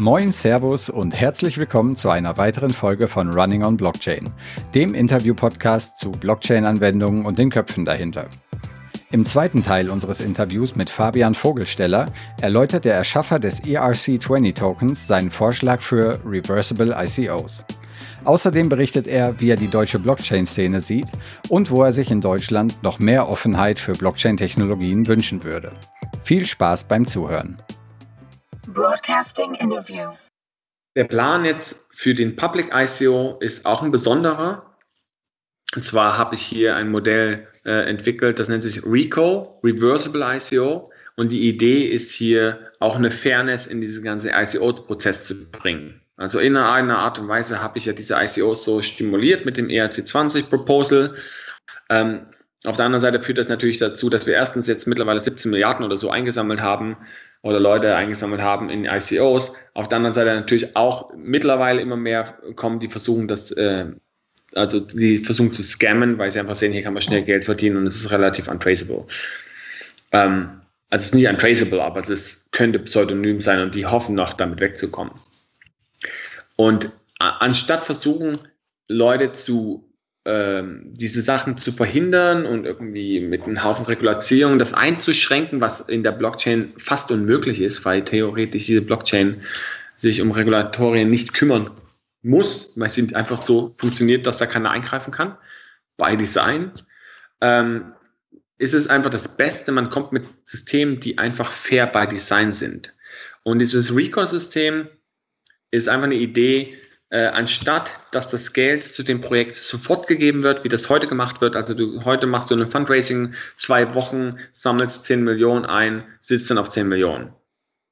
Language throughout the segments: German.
Moin, Servus und herzlich willkommen zu einer weiteren Folge von Running on Blockchain, dem Interview-Podcast zu Blockchain-Anwendungen und den Köpfen dahinter. Im zweiten Teil unseres Interviews mit Fabian Vogelsteller erläutert der Erschaffer des ERC20-Tokens seinen Vorschlag für Reversible ICOs. Außerdem berichtet er, wie er die deutsche Blockchain-Szene sieht und wo er sich in Deutschland noch mehr Offenheit für Blockchain-Technologien wünschen würde. Viel Spaß beim Zuhören. Broadcasting Interview. Der Plan jetzt für den Public ICO ist auch ein besonderer. Und zwar habe ich hier ein Modell äh, entwickelt, das nennt sich RICO, Reversible ICO. Und die Idee ist hier auch eine Fairness in diesen ganzen ICO-Prozess zu bringen. Also in einer Art und Weise habe ich ja diese ICOs so stimuliert mit dem ERC20 Proposal. Ähm, auf der anderen Seite führt das natürlich dazu, dass wir erstens jetzt mittlerweile 17 Milliarden oder so eingesammelt haben oder Leute eingesammelt haben in ICOs. Auf der anderen Seite natürlich auch mittlerweile immer mehr kommen, die versuchen, das, äh, also die versuchen zu scammen, weil sie einfach sehen, hier kann man schnell Geld verdienen und es ist relativ untraceable. Ähm, also es ist nicht untraceable, aber es ist, könnte pseudonym sein und die hoffen noch, damit wegzukommen. Und anstatt versuchen, Leute zu ähm, diese Sachen zu verhindern und irgendwie mit einem Haufen Regulation das einzuschränken, was in der Blockchain fast unmöglich ist, weil theoretisch diese Blockchain sich um Regulatorien nicht kümmern muss, weil sie einfach so funktioniert, dass da keiner eingreifen kann, by Design, ähm, ist es einfach das Beste, man kommt mit Systemen, die einfach fair by Design sind. Und dieses Recall-System ist einfach eine Idee, äh, anstatt dass das Geld zu dem Projekt sofort gegeben wird, wie das heute gemacht wird. Also du heute machst du ein Fundraising, zwei Wochen, sammelst 10 Millionen ein, sitzt dann auf 10 Millionen.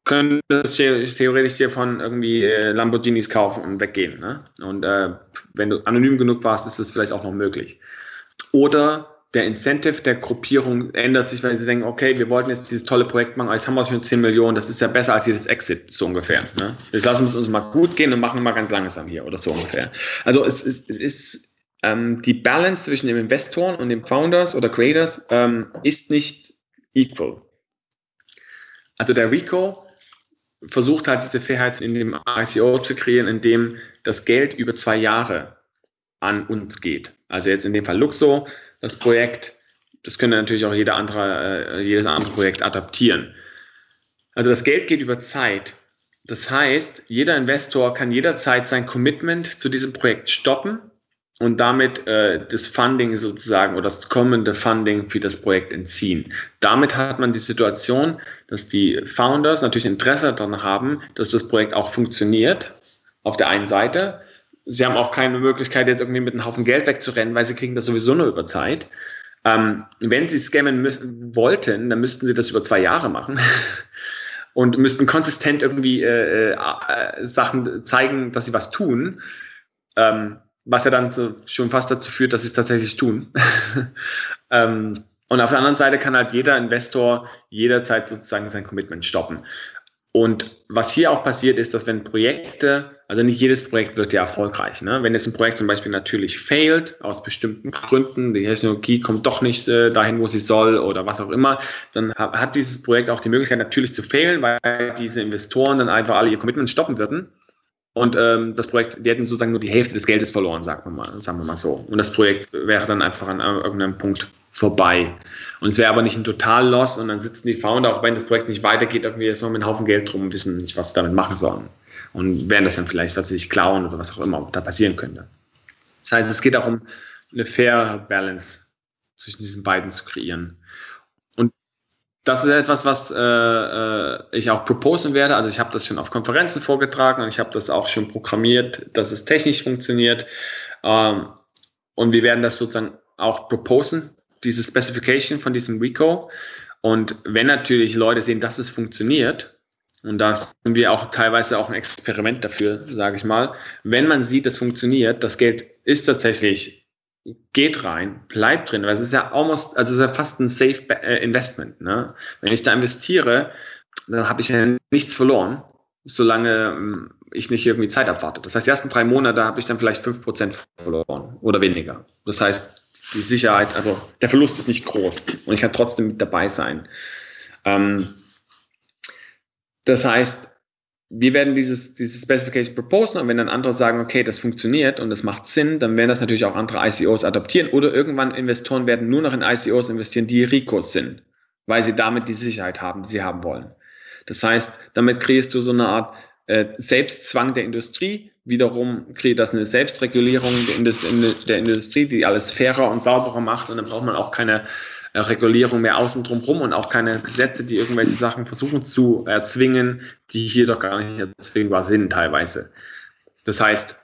Könntest theoretisch dir von irgendwie äh, Lamborghinis kaufen und weggehen. Ne? Und äh, wenn du anonym genug warst, ist das vielleicht auch noch möglich. Oder der Incentive der Gruppierung ändert sich, weil sie denken, okay, wir wollten jetzt dieses tolle Projekt machen, jetzt haben wir schon 10 Millionen, das ist ja besser als jedes Exit, so ungefähr. Ne? Jetzt lassen wir uns mal gut gehen und machen mal ganz langsam hier oder so ungefähr. Also es ist, es ist ähm, die Balance zwischen dem Investoren und dem Founders oder Creators ähm, ist nicht equal. Also der Rico versucht halt diese Fairheit in dem ICO zu kreieren, indem das Geld über zwei Jahre an uns geht. Also jetzt in dem Fall Luxo, das Projekt. Das könnte natürlich auch jeder andere, äh, jedes andere Projekt adaptieren. Also das Geld geht über Zeit. Das heißt, jeder Investor kann jederzeit sein Commitment zu diesem Projekt stoppen und damit äh, das Funding sozusagen oder das kommende Funding für das Projekt entziehen. Damit hat man die Situation, dass die Founders natürlich Interesse daran haben, dass das Projekt auch funktioniert, auf der einen Seite sie haben auch keine Möglichkeit, jetzt irgendwie mit einem Haufen Geld wegzurennen, weil sie kriegen das sowieso nur über Zeit. Ähm, wenn sie scammen wollten, dann müssten sie das über zwei Jahre machen und müssten konsistent irgendwie äh, äh, Sachen zeigen, dass sie was tun, ähm, was ja dann so schon fast dazu führt, dass sie es tatsächlich tun. ähm, und auf der anderen Seite kann halt jeder Investor jederzeit sozusagen sein Commitment stoppen. Und was hier auch passiert ist, dass wenn Projekte, also nicht jedes Projekt wird ja erfolgreich. Ne? Wenn jetzt ein Projekt zum Beispiel natürlich failt, aus bestimmten Gründen, die Technologie kommt doch nicht äh, dahin, wo sie soll oder was auch immer, dann hat dieses Projekt auch die Möglichkeit natürlich zu failen, weil diese Investoren dann einfach alle ihr Commitment stoppen würden. Und ähm, das Projekt, die hätten sozusagen nur die Hälfte des Geldes verloren, sagen wir mal, sagen wir mal so. Und das Projekt wäre dann einfach an irgendeinem Punkt vorbei. Und es wäre aber nicht ein Total-Loss und dann sitzen die Founder, auch wenn das Projekt nicht weitergeht, irgendwie jetzt noch mit einem Haufen Geld drum und wissen nicht, was sie damit machen sollen. Und werden das dann vielleicht, was sich klauen oder was auch immer da passieren könnte. Das heißt, es geht auch um eine faire Balance zwischen diesen beiden zu kreieren. Und das ist etwas, was äh, äh ich auch proposen werde. Also ich habe das schon auf Konferenzen vorgetragen und ich habe das auch schon programmiert, dass es technisch funktioniert. Ähm, und wir werden das sozusagen auch proposen diese Specification von diesem Rico. Und wenn natürlich Leute sehen, dass es funktioniert, und da sind wir auch teilweise auch ein Experiment dafür, sage ich mal, wenn man sieht, das funktioniert, das Geld ist tatsächlich, geht rein, bleibt drin, weil es ist ja almost, also es ist ja fast ein Safe äh, Investment. Ne? Wenn ich da investiere, dann habe ich ja nichts verloren, solange ähm, ich nicht irgendwie Zeit abwarte. Das heißt, die ersten drei Monate habe ich dann vielleicht 5% verloren oder weniger. Das heißt, die Sicherheit, also der Verlust ist nicht groß und ich kann trotzdem mit dabei sein. Ähm, das heißt, wir werden dieses, dieses Specification proposen und wenn dann andere sagen, okay, das funktioniert und das macht Sinn, dann werden das natürlich auch andere ICOs adaptieren oder irgendwann Investoren werden nur noch in ICOs investieren, die Ricos sind, weil sie damit die Sicherheit haben, die sie haben wollen. Das heißt, damit kriegst du so eine Art äh, Selbstzwang der Industrie, wiederum kriegt das eine Selbstregulierung der, Indust der Industrie, die alles fairer und sauberer macht und dann braucht man auch keine Regulierung mehr außen drumherum und auch keine Gesetze, die irgendwelche Sachen versuchen zu erzwingen, die hier doch gar nicht erzwingbar sind teilweise. Das heißt,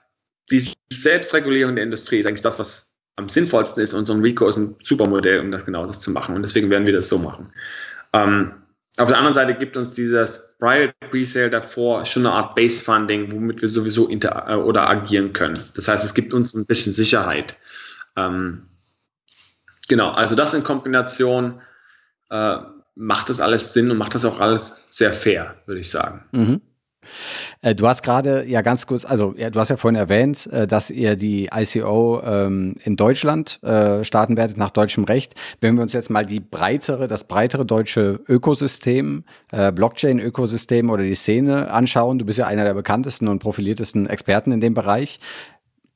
die Selbstregulierung der Industrie ist eigentlich das, was am sinnvollsten ist und so ein Rico ist ein super Modell, um das genau das zu machen und deswegen werden wir das so machen. Ähm, auf der anderen Seite gibt uns dieses Private Presale davor schon eine Art Base Funding, womit wir sowieso inter äh, oder agieren können. Das heißt, es gibt uns ein bisschen Sicherheit. Ähm, Genau, also das in Kombination äh, macht das alles Sinn und macht das auch alles sehr fair, würde ich sagen. Mhm. Äh, du hast gerade ja ganz kurz, also du hast ja vorhin erwähnt, äh, dass ihr die ICO ähm, in Deutschland äh, starten werdet nach deutschem Recht. Wenn wir uns jetzt mal die breitere, das breitere deutsche Ökosystem, Blockchain-Ökosystem oder die Szene anschauen, du bist ja einer der bekanntesten und profiliertesten Experten in dem Bereich.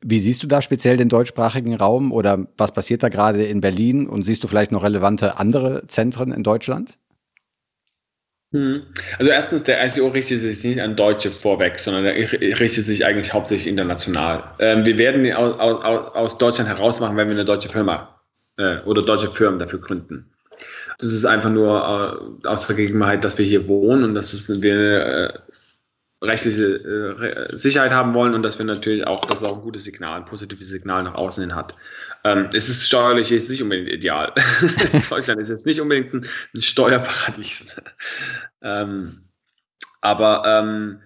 Wie siehst du da speziell den deutschsprachigen Raum oder was passiert da gerade in Berlin und siehst du vielleicht noch relevante andere Zentren in Deutschland? Hm. Also erstens, der ICO richtet sich nicht an Deutsche vorweg, sondern er richtet sich eigentlich hauptsächlich international. Ähm, wir werden aus, aus, Deutschland herausmachen, wenn wir eine deutsche Firma äh, oder deutsche Firmen dafür gründen. Das ist einfach nur äh, aus der Gegebenheit, dass wir hier wohnen und dass wir äh, rechtliche äh, Sicherheit haben wollen und dass wir natürlich auch, dass es auch ein gutes Signal, ein positives Signal nach außen hin hat. Ähm, es ist steuerlich ist nicht unbedingt ideal. Deutschland ist jetzt nicht unbedingt ein, ein Steuerparadies. ähm, aber ähm,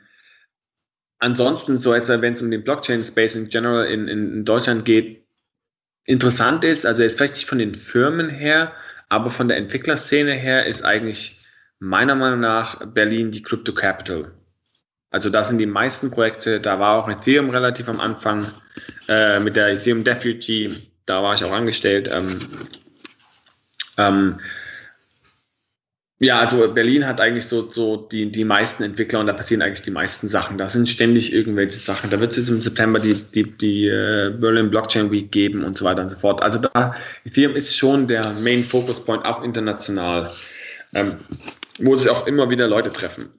ansonsten, so jetzt, wenn es um den Blockchain-Space in general in, in, Deutschland geht, interessant ist, also jetzt vielleicht nicht von den Firmen her, aber von der Entwicklerszene her ist eigentlich meiner Meinung nach Berlin die Crypto Capital also da sind die meisten Projekte, da war auch Ethereum relativ am Anfang äh, mit der Ethereum Deputy, da war ich auch angestellt. Ähm, ähm, ja, also Berlin hat eigentlich so, so die, die meisten Entwickler und da passieren eigentlich die meisten Sachen. Da sind ständig irgendwelche Sachen. Da wird es jetzt im September die, die, die uh, Berlin Blockchain Week geben und so weiter und so fort. Also da, Ethereum ist schon der Main Focus Point, auch international, ähm, wo sich auch immer wieder Leute treffen.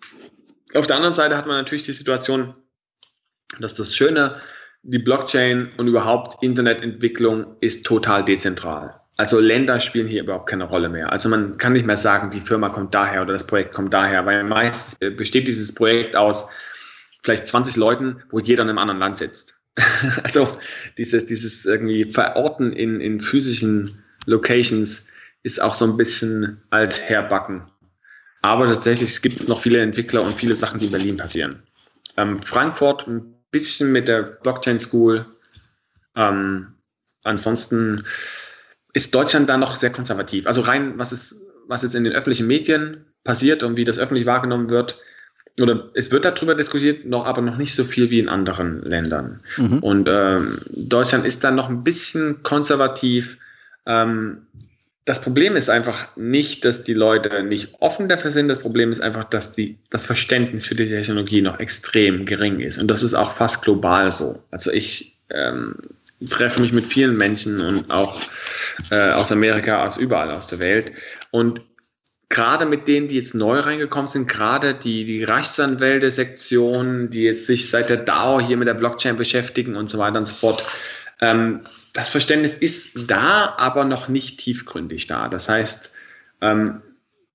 Auf der anderen Seite hat man natürlich die Situation, dass das Schöne, die Blockchain und überhaupt Internetentwicklung ist total dezentral. Also Länder spielen hier überhaupt keine Rolle mehr. Also man kann nicht mehr sagen, die Firma kommt daher oder das Projekt kommt daher, weil meist besteht dieses Projekt aus vielleicht 20 Leuten, wo jeder in einem anderen Land sitzt. also dieses, dieses irgendwie Verorten in, in physischen Locations ist auch so ein bisschen altherbacken. Aber tatsächlich gibt es noch viele Entwickler und viele Sachen, die in Berlin passieren. Ähm, Frankfurt ein bisschen mit der Blockchain School. Ähm, ansonsten ist Deutschland da noch sehr konservativ. Also rein, was ist, was ist in den öffentlichen Medien passiert und wie das öffentlich wahrgenommen wird, oder es wird darüber diskutiert, noch aber noch nicht so viel wie in anderen Ländern. Mhm. Und ähm, Deutschland ist dann noch ein bisschen konservativ. Ähm, das Problem ist einfach nicht, dass die Leute nicht offen dafür sind. Das Problem ist einfach, dass die, das Verständnis für die Technologie noch extrem gering ist. Und das ist auch fast global so. Also ich ähm, treffe mich mit vielen Menschen und auch äh, aus Amerika, aus überall aus der Welt. Und gerade mit denen, die jetzt neu reingekommen sind, gerade die, die Rechtsanwälte-Sektion, die jetzt sich seit der DAO hier mit der Blockchain beschäftigen und so weiter und so fort, ähm, das Verständnis ist da, aber noch nicht tiefgründig da. Das heißt, ähm,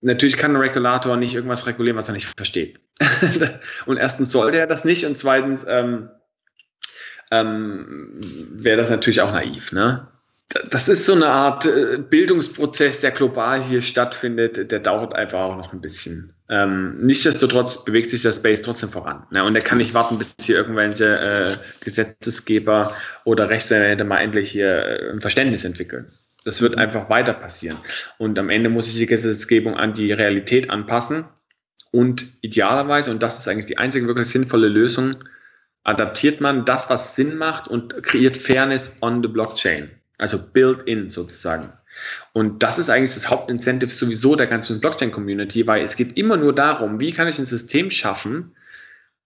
natürlich kann ein Regulator nicht irgendwas regulieren, was er nicht versteht. und erstens sollte er das nicht und zweitens ähm, ähm, wäre das natürlich auch naiv. Ne? Das ist so eine Art äh, Bildungsprozess, der global hier stattfindet, der dauert einfach auch noch ein bisschen. Ähm, nichtsdestotrotz bewegt sich der Space trotzdem voran. Ne? Und er kann nicht warten, bis hier irgendwelche äh, Gesetzesgeber oder Rechtsanwälte mal endlich hier äh, ein Verständnis entwickeln. Das wird einfach weiter passieren. Und am Ende muss sich die Gesetzgebung an die Realität anpassen. Und idealerweise, und das ist eigentlich die einzige wirklich sinnvolle Lösung, adaptiert man das, was Sinn macht und kreiert Fairness on the Blockchain. Also built-in sozusagen. Und das ist eigentlich das Hauptincentive sowieso der ganzen Blockchain-Community, weil es geht immer nur darum, wie kann ich ein System schaffen,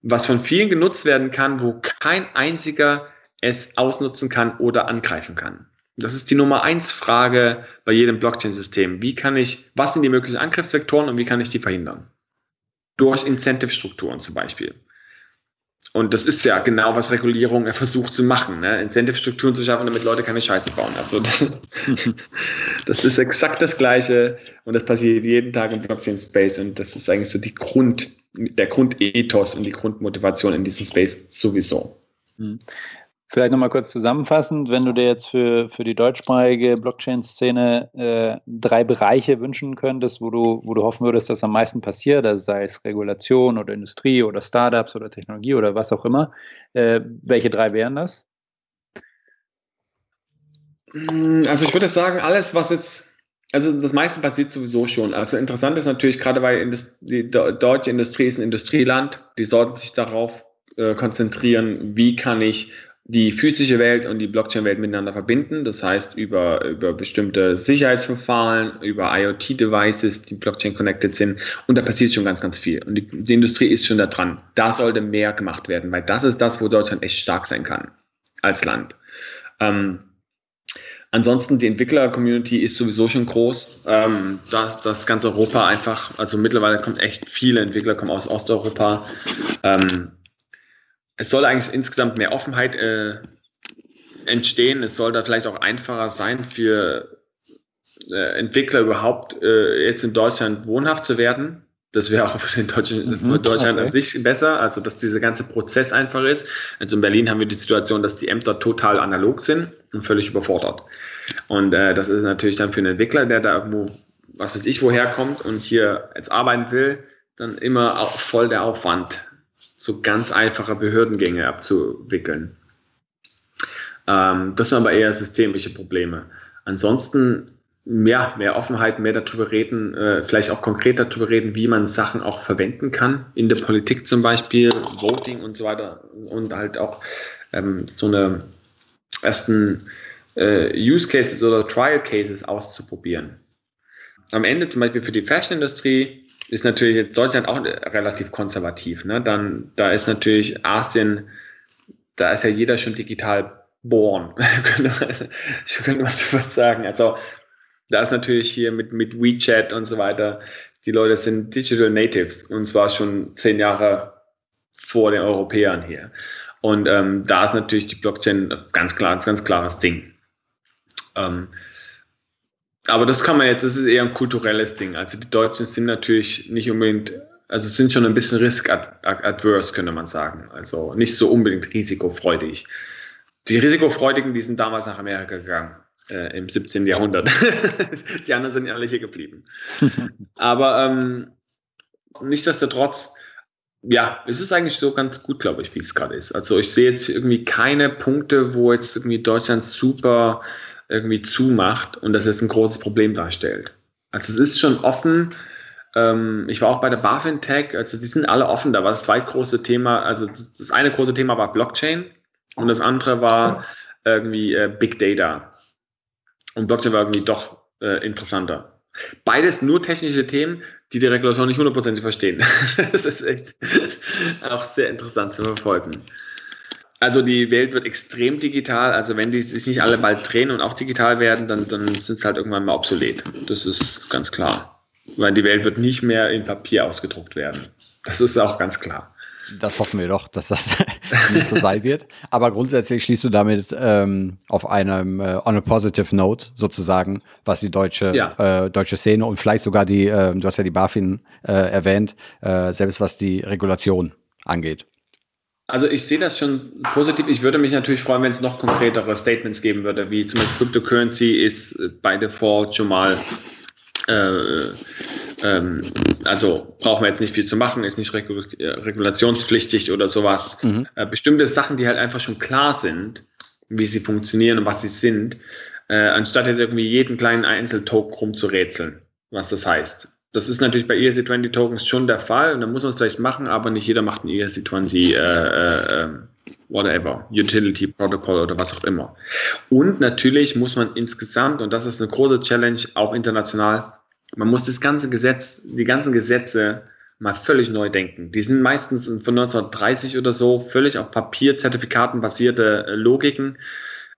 was von vielen genutzt werden kann, wo kein einziger es ausnutzen kann oder angreifen kann. Das ist die Nummer eins Frage bei jedem Blockchain-System. Wie kann ich, was sind die möglichen Angriffsvektoren und wie kann ich die verhindern? Durch Incentive-Strukturen zum Beispiel. Und das ist ja genau, was Regulierung versucht zu machen, ne? Incentive-Strukturen zu schaffen, damit Leute keine Scheiße bauen. Also das, das, ist exakt das Gleiche und das passiert jeden Tag im Blockchain-Space und das ist eigentlich so die Grund, der Grundethos und die Grundmotivation in diesem Space sowieso. Vielleicht nochmal kurz zusammenfassend, wenn du dir jetzt für, für die deutschsprachige Blockchain-Szene äh, drei Bereiche wünschen könntest, wo du, wo du hoffen würdest, dass am meisten passiert, also sei es Regulation oder Industrie oder Startups oder Technologie oder was auch immer, äh, welche drei wären das? Hm, also ich würde sagen, alles, was jetzt, also das meiste passiert sowieso schon. Also interessant ist natürlich, gerade weil die deutsche Industrie ist ein Industrieland, die sollten sich darauf äh, konzentrieren, wie kann ich die physische Welt und die Blockchain-Welt miteinander verbinden. Das heißt, über, über bestimmte Sicherheitsverfahren, über IoT-Devices, die Blockchain-connected sind. Und da passiert schon ganz, ganz viel. Und die, die, Industrie ist schon da dran. Da sollte mehr gemacht werden, weil das ist das, wo Deutschland echt stark sein kann als Land. Ähm, ansonsten, die Entwickler-Community ist sowieso schon groß. Ähm, das, das ganze Europa einfach, also mittlerweile kommt echt viele Entwickler, kommen aus Osteuropa. Ähm, es soll eigentlich insgesamt mehr Offenheit äh, entstehen. Es soll da vielleicht auch einfacher sein für äh, Entwickler überhaupt äh, jetzt in Deutschland wohnhaft zu werden. Das wäre auch für, den Deutschen, mhm, für Deutschland okay. an sich besser, also dass dieser ganze Prozess einfach ist. Also in Berlin haben wir die Situation, dass die Ämter total analog sind und völlig überfordert. Und äh, das ist natürlich dann für einen Entwickler, der da irgendwo, was weiß ich, woher kommt und hier jetzt arbeiten will, dann immer auch voll der Aufwand so ganz einfache Behördengänge abzuwickeln. Ähm, das sind aber eher systemische Probleme. Ansonsten ja, mehr Offenheit, mehr darüber reden, äh, vielleicht auch konkret darüber reden, wie man Sachen auch verwenden kann, in der Politik zum Beispiel, Voting und so weiter und halt auch ähm, so eine ersten äh, Use Cases oder Trial Cases auszuprobieren. Am Ende zum Beispiel für die Fashion-Industrie ist natürlich Deutschland auch relativ konservativ. Ne? Dann, da ist natürlich Asien, da ist ja jeder schon digital born, ich könnte mal so was sagen. Also da ist natürlich hier mit, mit WeChat und so weiter, die Leute sind Digital Natives und zwar schon zehn Jahre vor den Europäern hier. Und ähm, da ist natürlich die Blockchain ganz klar, ganz klares Ding. Ähm, aber das kann man jetzt, das ist eher ein kulturelles Ding. Also die Deutschen sind natürlich nicht unbedingt, also sind schon ein bisschen risk-adverse, könnte man sagen. Also nicht so unbedingt risikofreudig. Die Risikofreudigen, die sind damals nach Amerika gegangen, äh, im 17. Jahrhundert. die anderen sind alle hier geblieben. Aber ähm, nichtsdestotrotz, ja, es ist eigentlich so ganz gut, glaube ich, wie es gerade ist. Also ich sehe jetzt irgendwie keine Punkte, wo jetzt irgendwie Deutschland super irgendwie zumacht und das jetzt ein großes Problem darstellt. Also es ist schon offen. Ähm, ich war auch bei der BaFin Tech, also die sind alle offen. Da war das zweitgroße Thema, also das eine große Thema war Blockchain und das andere war irgendwie äh, Big Data. Und Blockchain war irgendwie doch äh, interessanter. Beides nur technische Themen, die die Regulation nicht hundertprozentig verstehen. das ist echt auch sehr interessant zu verfolgen. Also die Welt wird extrem digital. Also wenn die sich nicht alle bald drehen und auch digital werden, dann, dann sind sie halt irgendwann mal obsolet. Das ist ganz klar. Weil die Welt wird nicht mehr in Papier ausgedruckt werden. Das ist auch ganz klar. Das hoffen wir doch, dass das nicht so sein wird. Aber grundsätzlich schließt du damit ähm, auf einem äh, on a positive note sozusagen, was die deutsche ja. äh, deutsche Szene und vielleicht sogar die, äh, du hast ja die BaFin äh, erwähnt, äh, selbst was die Regulation angeht. Also ich sehe das schon positiv. Ich würde mich natürlich freuen, wenn es noch konkretere Statements geben würde, wie zum Beispiel Cryptocurrency ist by default schon mal, äh, ähm, also brauchen wir jetzt nicht viel zu machen, ist nicht regul regulationspflichtig oder sowas. Mhm. Äh, bestimmte Sachen, die halt einfach schon klar sind, wie sie funktionieren und was sie sind, äh, anstatt jetzt irgendwie jeden kleinen Einzeltoken rumzurätseln, was das heißt. Das ist natürlich bei ERC20 Tokens schon der Fall und da muss man es vielleicht machen, aber nicht jeder macht ein ERC20 äh, äh, ähm, whatever, Utility Protocol oder was auch immer. Und natürlich muss man insgesamt, und das ist eine große Challenge, auch international, man muss das ganze Gesetz, die ganzen Gesetze mal völlig neu denken. Die sind meistens von 1930 oder so völlig auf Papierzertifikaten basierte äh, Logiken.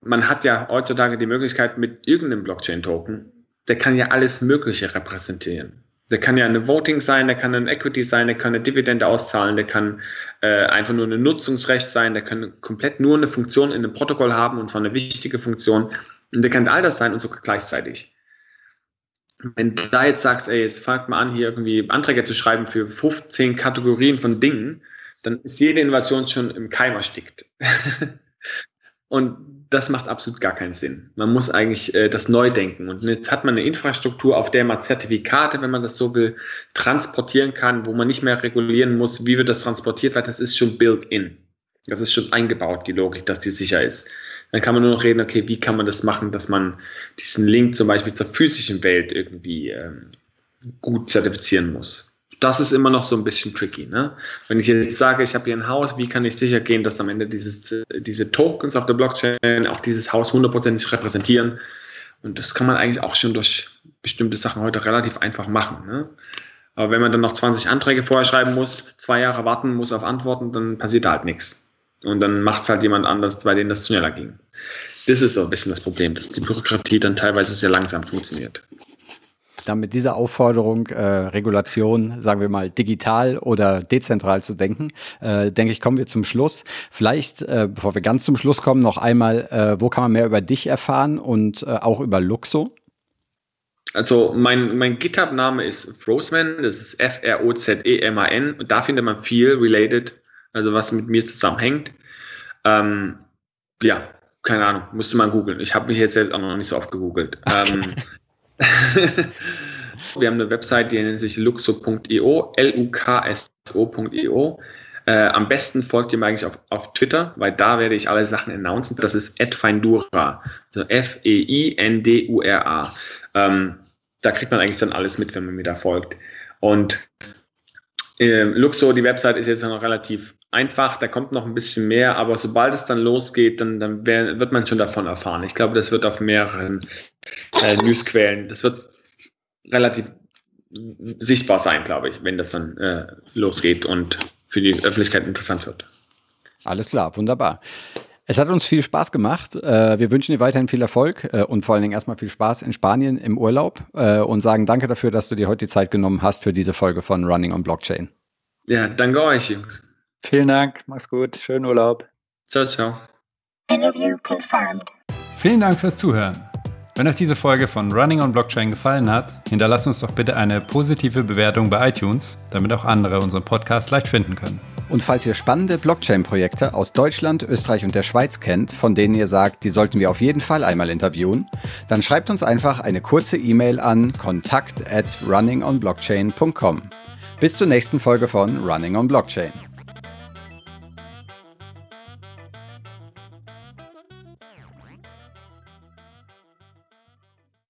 Man hat ja heutzutage die Möglichkeit mit irgendeinem Blockchain-Token, der kann ja alles Mögliche repräsentieren. Der kann ja eine Voting sein, der kann ein Equity sein, der kann eine Dividende auszahlen, der kann äh, einfach nur ein Nutzungsrecht sein, der kann komplett nur eine Funktion in einem Protokoll haben und zwar eine wichtige Funktion. Und der kann all das sein und sogar gleichzeitig. Wenn du da jetzt sagst, ey, jetzt fangt mal an, hier irgendwie Anträge zu schreiben für 15 Kategorien von Dingen, dann ist jede Innovation schon im Keim erstickt. und das macht absolut gar keinen Sinn. Man muss eigentlich äh, das neu denken. Und jetzt hat man eine Infrastruktur, auf der man Zertifikate, wenn man das so will, transportieren kann, wo man nicht mehr regulieren muss, wie wird das transportiert, weil das ist schon built in. Das ist schon eingebaut, die Logik, dass die sicher ist. Dann kann man nur noch reden, okay, wie kann man das machen, dass man diesen Link zum Beispiel zur physischen Welt irgendwie ähm, gut zertifizieren muss das ist immer noch so ein bisschen tricky. Ne? Wenn ich jetzt sage, ich habe hier ein Haus, wie kann ich sicher gehen, dass am Ende dieses, diese Tokens auf der Blockchain auch dieses Haus hundertprozentig repräsentieren? Und das kann man eigentlich auch schon durch bestimmte Sachen heute relativ einfach machen. Ne? Aber wenn man dann noch 20 Anträge vorher schreiben muss, zwei Jahre warten muss auf Antworten, dann passiert da halt nichts. Und dann macht es halt jemand anders, bei dem das schneller ging. Das ist so ein bisschen das Problem, dass die Bürokratie dann teilweise sehr langsam funktioniert dann mit dieser Aufforderung, äh, Regulation, sagen wir mal, digital oder dezentral zu denken, äh, denke ich, kommen wir zum Schluss. Vielleicht, äh, bevor wir ganz zum Schluss kommen, noch einmal, äh, wo kann man mehr über dich erfahren und äh, auch über Luxo? Also mein, mein GitHub-Name ist Frozeman, das ist F-R-O-Z-E-M-A-N. Da findet man viel related, also was mit mir zusammenhängt. Ähm, ja, keine Ahnung, müsste man googeln. Ich habe mich jetzt auch noch nicht so oft gegoogelt. Okay. Ähm, Wir haben eine Website, die nennt sich luxo.io, L-U-K-S-O.io. Äh, am besten folgt ihr mir eigentlich auf, auf Twitter, weil da werde ich alle Sachen announcen. Das ist @feindura, also F-E-I-N-D-U-R-A. Ähm, da kriegt man eigentlich dann alles mit, wenn man mir da folgt. Und äh, Luxo, die Website ist jetzt noch relativ einfach, da kommt noch ein bisschen mehr, aber sobald es dann losgeht, dann, dann wär, wird man schon davon erfahren. Ich glaube, das wird auf mehreren äh, Newsquellen, das wird relativ sichtbar sein, glaube ich, wenn das dann äh, losgeht und für die Öffentlichkeit interessant wird. Alles klar, wunderbar. Es hat uns viel Spaß gemacht. Äh, wir wünschen dir weiterhin viel Erfolg äh, und vor allen Dingen erstmal viel Spaß in Spanien im Urlaub äh, und sagen danke dafür, dass du dir heute die Zeit genommen hast für diese Folge von Running on Blockchain. Ja, danke euch, Jungs. Vielen Dank, mach's gut, schönen Urlaub. Ciao, ciao. Interview confirmed. Vielen Dank fürs Zuhören. Wenn euch diese Folge von Running on Blockchain gefallen hat, hinterlasst uns doch bitte eine positive Bewertung bei iTunes, damit auch andere unseren Podcast leicht finden können. Und falls ihr spannende Blockchain-Projekte aus Deutschland, Österreich und der Schweiz kennt, von denen ihr sagt, die sollten wir auf jeden Fall einmal interviewen, dann schreibt uns einfach eine kurze E-Mail an kontakt at runningonblockchain.com. Bis zur nächsten Folge von Running on Blockchain.